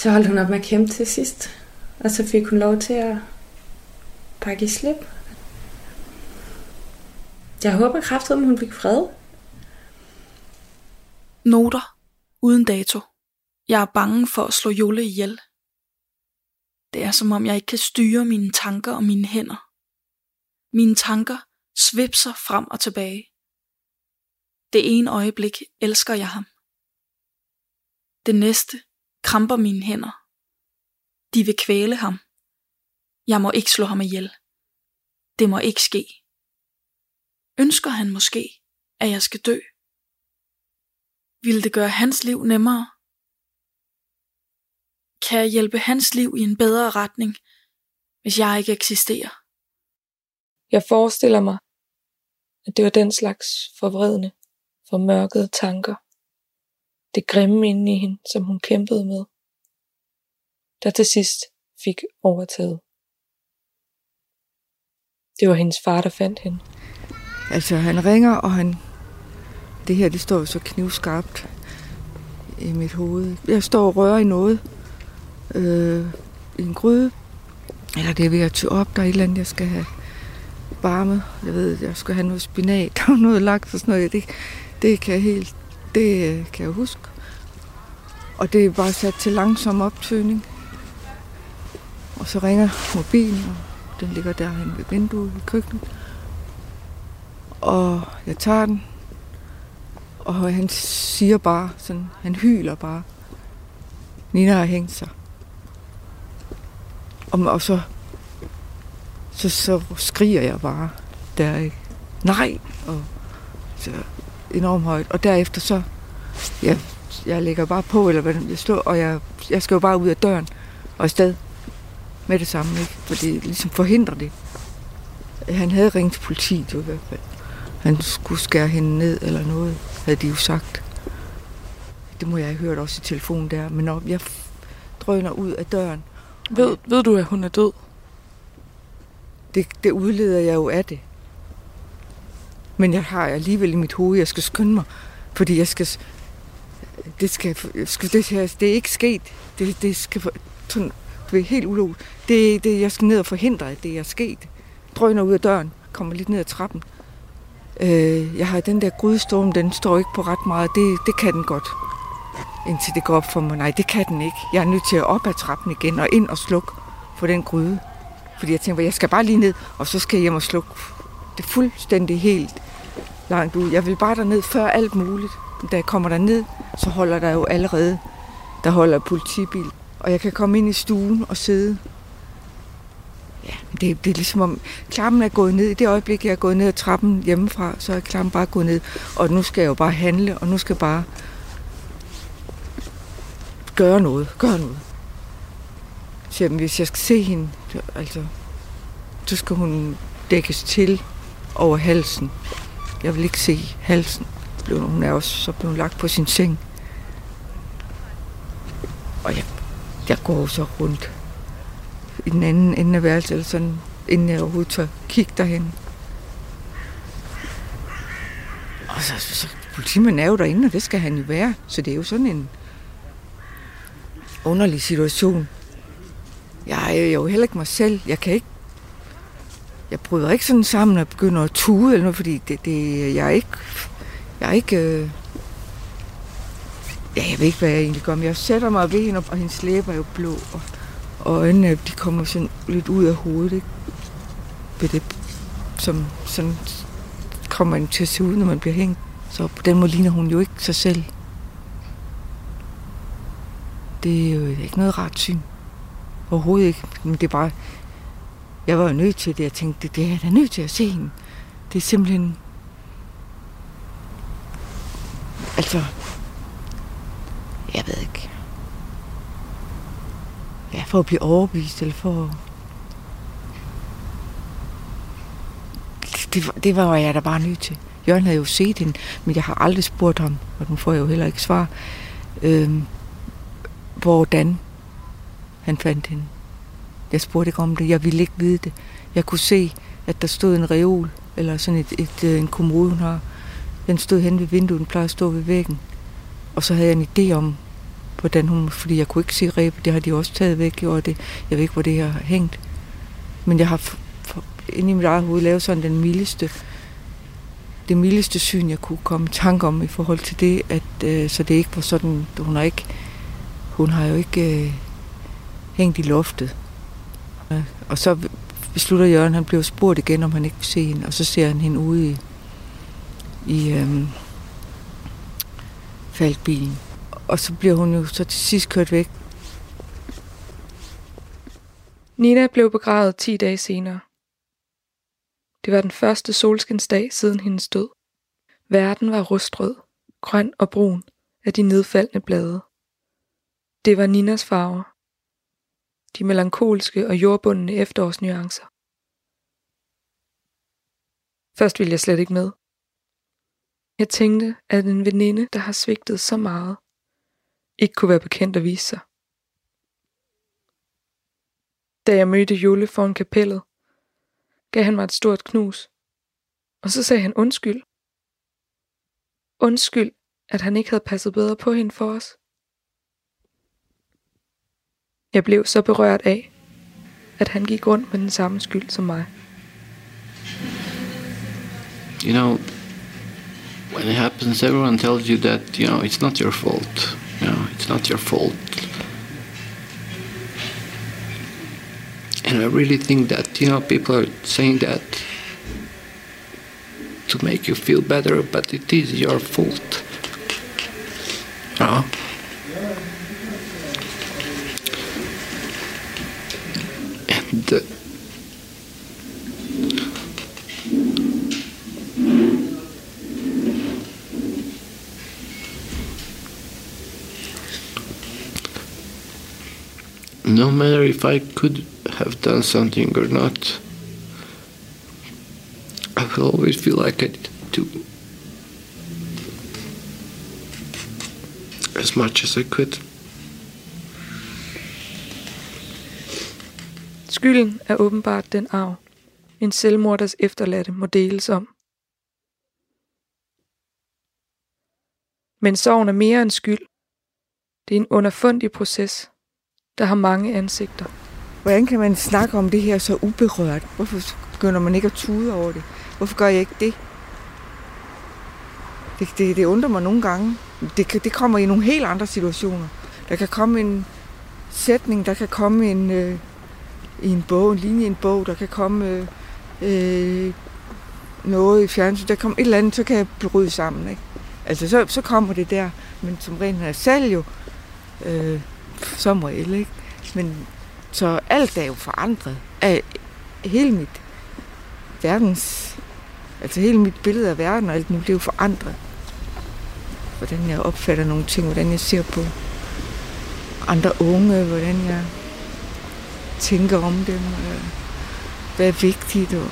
så holdt hun op med at kæmpe til sidst. Og så fik hun lov til at pakke i slip. Jeg håber kraftigt, at hun fik fred. Noter uden dato. Jeg er bange for at slå Jolle ihjel. Det er som om jeg ikke kan styre mine tanker og mine hænder. Mine tanker svipser frem og tilbage. Det ene øjeblik elsker jeg ham. Det næste kramper mine hænder. De vil kvæle ham. Jeg må ikke slå ham ihjel. Det må ikke ske. Ønsker han måske, at jeg skal dø? Vil det gøre hans liv nemmere? Kan jeg hjælpe hans liv i en bedre retning, hvis jeg ikke eksisterer? Jeg forestiller mig, at det var den slags forvredne, formørkede tanker, det grimme inde i hende, som hun kæmpede med, der til sidst fik overtaget. Det var hendes far, der fandt hende. Altså, han ringer, og han... Det her, det står så knivskarpt i mit hoved. Jeg står og rører i noget. Øh, I en gryde. Eller det er ved at tage op. Der er et eller andet, jeg skal have varme. Jeg ved, jeg skal have noget spinat [laughs] og noget laks og sådan noget. Det, det kan jeg helt... Det øh, kan jeg huske. Og det er bare sat til langsom optøning. Og så ringer mobilen, og den ligger derhen ved vinduet i køkkenet. Og jeg tager den, og han siger bare sådan, han hyler bare. Nina har hængt sig. Og, og så, så, så skriger jeg bare der, ikke? Nej! Og så enormt højt. Og derefter så, ja, jeg lægger bare på, eller hvad jeg står, og jeg, jeg skal jo bare ud af døren og afsted med det samme, ikke? For det ligesom forhindrer det. Han havde ringet til politiet jo i hvert fald. Han skulle skære hende ned eller noget, havde de jo sagt. Det må jeg have hørt også i telefonen der. Men når jeg drøner ud af døren... Ved, ved du, at hun er død? Det, det udleder jeg jo af det. Men jeg har alligevel i mit hoved, jeg skal skynde mig. Fordi jeg skal... Det, skal, skal det, her, det er ikke sket. Det, det skal sådan, det er helt ulogisk. Det, det, jeg skal ned og forhindre, at det er sket. Drøner ud af døren, kommer lidt ned ad trappen. Øh, jeg har den der grydestorm, den står ikke på ret meget. Det, det kan den godt. Indtil det går op for mig. Nej, det kan den ikke. Jeg er nødt til at op ad trappen igen og ind og slukke for den gryde. Fordi jeg tænker, jeg skal bare lige ned, og så skal jeg hjem og slukke. Det fuldstændig helt langt ud. Jeg vil bare derned før alt muligt. Da jeg kommer derned, så holder der jo allerede, der holder politibil. Og jeg kan komme ind i stuen og sidde Ja, det, det er ligesom om, klammen er gået ned. I det øjeblik, jeg er gået ned ad trappen hjemmefra, så er klammen bare gået ned. Og nu skal jeg jo bare handle, og nu skal jeg bare gøre noget. Gøre noget. Så jamen, hvis jeg skal se hende, altså, så skal hun dækkes til over halsen. Jeg vil ikke se halsen. Hun er også så blevet lagt på sin seng. Og jeg, jeg går så rundt i den anden ende af værelset, eller sådan, inden jeg overhovedet tør kigge derhen. Og så, så, så politimanden er jo derinde, og det skal han jo være. Så det er jo sådan en underlig situation. Jeg er jo heller ikke mig selv. Jeg kan ikke jeg bryder ikke sådan sammen og begynder at tude eller noget, fordi det, det, jeg er ikke, jeg er ikke, øh, ja, jeg ved ikke, hvad jeg egentlig gør, men jeg sætter mig ved hende, og hendes læber er jo blå, og og øjnene, de kommer sådan lidt ud af hovedet, ikke? Ved det, som sådan kommer man til at se ud, når man bliver hængt. Så på den måde ligner hun jo ikke sig selv. Det er jo ikke noget rart syn. Overhovedet ikke. Men det er bare... Jeg var jo nødt til det. Jeg tænkte, det er jeg da nødt til at se hende. Det er simpelthen... altså, jeg ved ikke. Ja, for at blive overbevist, eller for at... Det, var- det var jeg da bare nødt til. Jørgen havde jo set hende, men jeg har aldrig spurgt ham, og nu får jeg jo heller ikke svar, øhm, hvordan han fandt hende. Jeg spurgte ikke om det, jeg ville ikke vide det. Jeg kunne se, at der stod en reol, eller sådan et, et, øh, en kommode, hun har. Den stod hen ved vinduet, den plejer at stå ved væggen. Og så havde jeg en idé om, hvordan hun, fordi jeg kunne ikke se rebet, det har de også taget væk, og det, jeg ved ikke, hvor det her har hængt. Men jeg har f- inde i mit eget hoved lavet sådan den mildeste, det mildeste syn, jeg kunne komme i tanke om i forhold til det, at øh, så det ikke var sådan, hun har ikke, hun har jo ikke øh, hængt i loftet. Og så beslutter Jørgen, han bliver spurgt igen, om han ikke vil se hende, og så ser han hende ude i, i øhm, faldbilen. Og så bliver hun jo så til sidst kørt væk. Nina blev begravet 10 dage senere. Det var den første solskinsdag siden hendes død. Verden var rustrød, grøn og brun af de nedfaldne blade. Det var Ninas farver. De melankolske og jordbundne efterårsnuancer. Først ville jeg slet ikke med. Jeg tænkte, at en veninde, der har svigtet så meget, ikke kunne være bekendt at vise sig. Da jeg mødte Jule foran kapellet, gav han mig et stort knus, og så sagde han undskyld. Undskyld, at han ikke havde passet bedre på hende for os. Jeg blev så berørt af, at han gik rundt med den samme skyld som mig. You know, when it happens, everyone tells you that, you know, it's not your fault. You know, it's not your fault. And I really think that, you know, people are saying that to make you feel better, but it is your fault. You know? Uh, no matter if I could have done something or not, I will always feel like I did do as much as I could. Skylden er åbenbart den arv, en selvmorders efterladte må deles om. Men sorgen er mere end skyld. Det er en underfundig proces, der har mange ansigter. Hvordan kan man snakke om det her så uberørt? Hvorfor begynder man ikke at tude over det? Hvorfor gør jeg ikke det? Det, det, det undrer mig nogle gange. Det, det kommer i nogle helt andre situationer. Der kan komme en sætning, der kan komme en, øh, i en bog, en linje i en bog, der kan komme øh, øh, noget i fjernsyn, der kommer et eller andet, så kan jeg bryde sammen. Ikke? Altså, så, så kommer det der. Men som rent er selv jo, øh, som regel, ikke? Men så alt er jo forandret. Af hele mit verdens, altså hele mit billede af verden og alt nu, det er jo forandret. Hvordan jeg opfatter nogle ting, hvordan jeg ser på andre unge, hvordan jeg om dem, øh, er vigtigt. Og...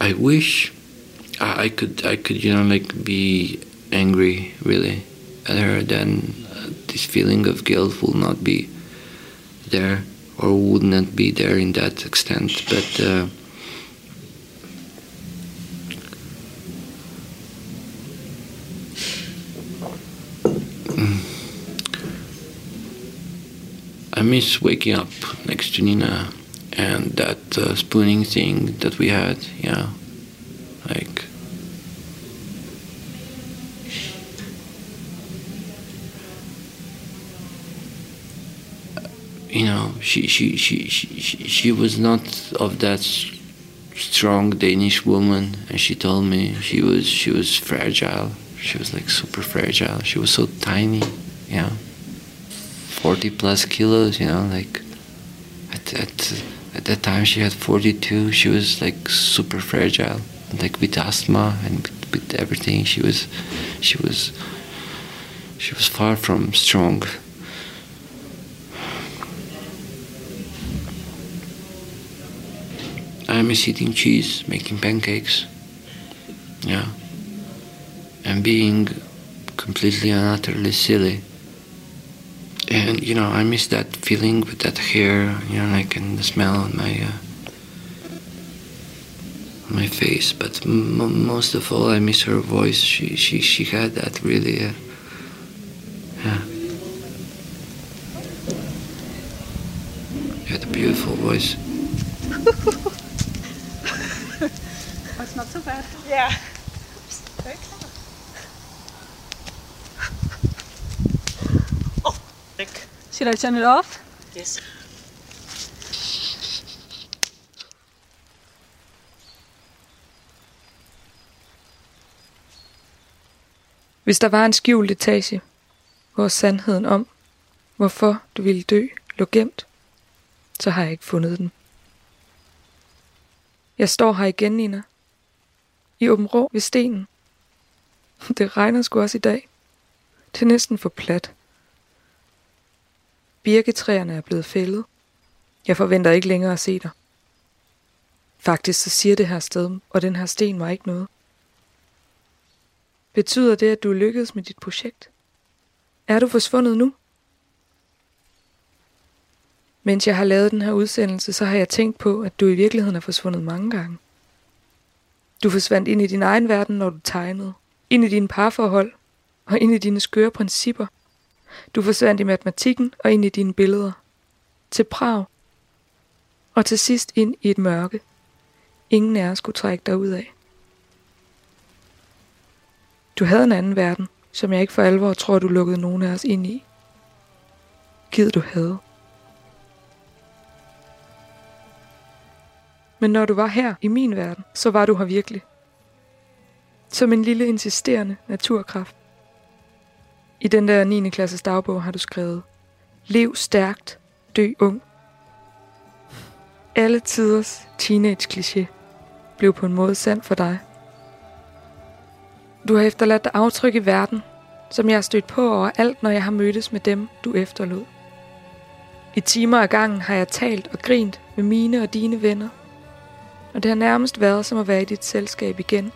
I wish I could I could you know like be angry really at her then uh, this feeling of guilt will not be there or would not be there in that extent but uh, I miss waking up next to Nina and that uh, spooning thing that we had, yeah. Like you know, she she she she she, she was not of that strong Danish woman and she told me she was she was fragile. She was like super fragile. She was so tiny, know. 40 plus kilos, you know, like at, at, at that time she had 42 she was like super fragile like with asthma and with with everything. She was, she was, she was far from strong. I miss eating cheese, making pancakes. Yeah. And being completely and utterly silly. And, you know, I miss that feeling with that hair, you know, like, and the smell on my, uh, my face. But m- most of all, I miss her voice. She, she, she had that really, uh, yeah. She had a beautiful voice. [laughs] That's not so bad. Yeah. Okay. Should I turn it off? Yes. Hvis der var en skjult etage, hvor sandheden om, hvorfor du ville dø, lå gemt, så har jeg ikke fundet den. Jeg står her igen, Nina. I Åben Rå ved stenen. Det regner sgu også i dag. Det er næsten for plat. Birketræerne er blevet fældet. Jeg forventer ikke længere at se dig. Faktisk så siger det her sted og den her sten mig ikke noget. Betyder det, at du er lykkedes med dit projekt? Er du forsvundet nu? Mens jeg har lavet den her udsendelse, så har jeg tænkt på, at du i virkeligheden er forsvundet mange gange. Du forsvandt ind i din egen verden, når du tegnede. Ind i dine parforhold. Og ind i dine skøre principper. Du forsvandt i matematikken og ind i dine billeder. Til Prag. Og til sidst ind i et mørke. Ingen af os kunne trække dig ud af. Du havde en anden verden, som jeg ikke for alvor tror, du lukkede nogen af os ind i. Gid du havde. Men når du var her i min verden, så var du her virkelig. Som en lille insisterende naturkraft. I den der 9. klasses dagbog har du skrevet, Lev stærkt, dø ung. Alle tiders teenage kliché blev på en måde sand for dig. Du har efterladt dig aftryk i verden, som jeg har stødt på over alt, når jeg har mødtes med dem, du efterlod. I timer af gangen har jeg talt og grint med mine og dine venner, og det har nærmest været som at være i dit selskab igen,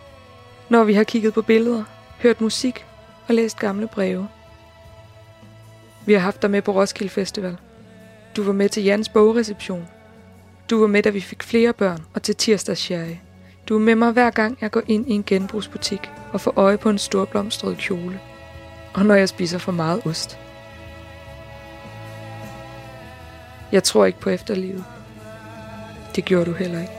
når vi har kigget på billeder, hørt musik og læst gamle breve. Vi har haft dig med på Roskilde Festival. Du var med til Jans bogreception. Du var med, da vi fik flere børn og til tirsdagssherry. Du er med mig hver gang, jeg går ind i en genbrugsbutik og får øje på en stor blomstret kjole. Og når jeg spiser for meget ost. Jeg tror ikke på efterlivet. Det gjorde du heller ikke.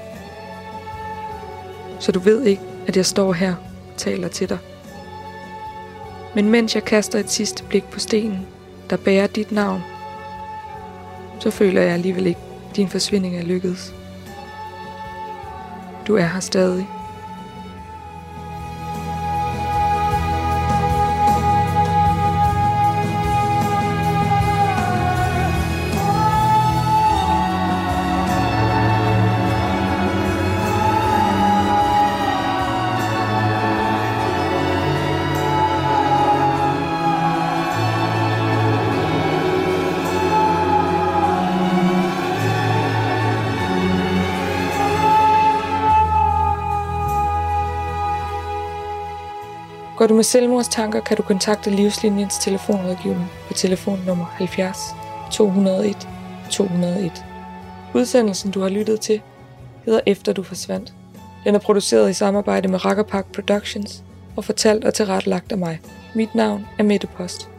Så du ved ikke, at jeg står her og taler til dig. Men mens jeg kaster et sidste blik på stenen, der bærer dit navn, så føler jeg alligevel ikke, at din forsvinding er lykkedes. Du er her stadig. Du med selvmordstanker, kan du kontakte Livslinjens telefonrådgivning på telefonnummer 70 201 201. Udsendelsen, du har lyttet til, hedder Efter du forsvandt. Den er produceret i samarbejde med Rakkerpark Productions og fortalt og tilrettelagt af mig. Mit navn er Mette Post.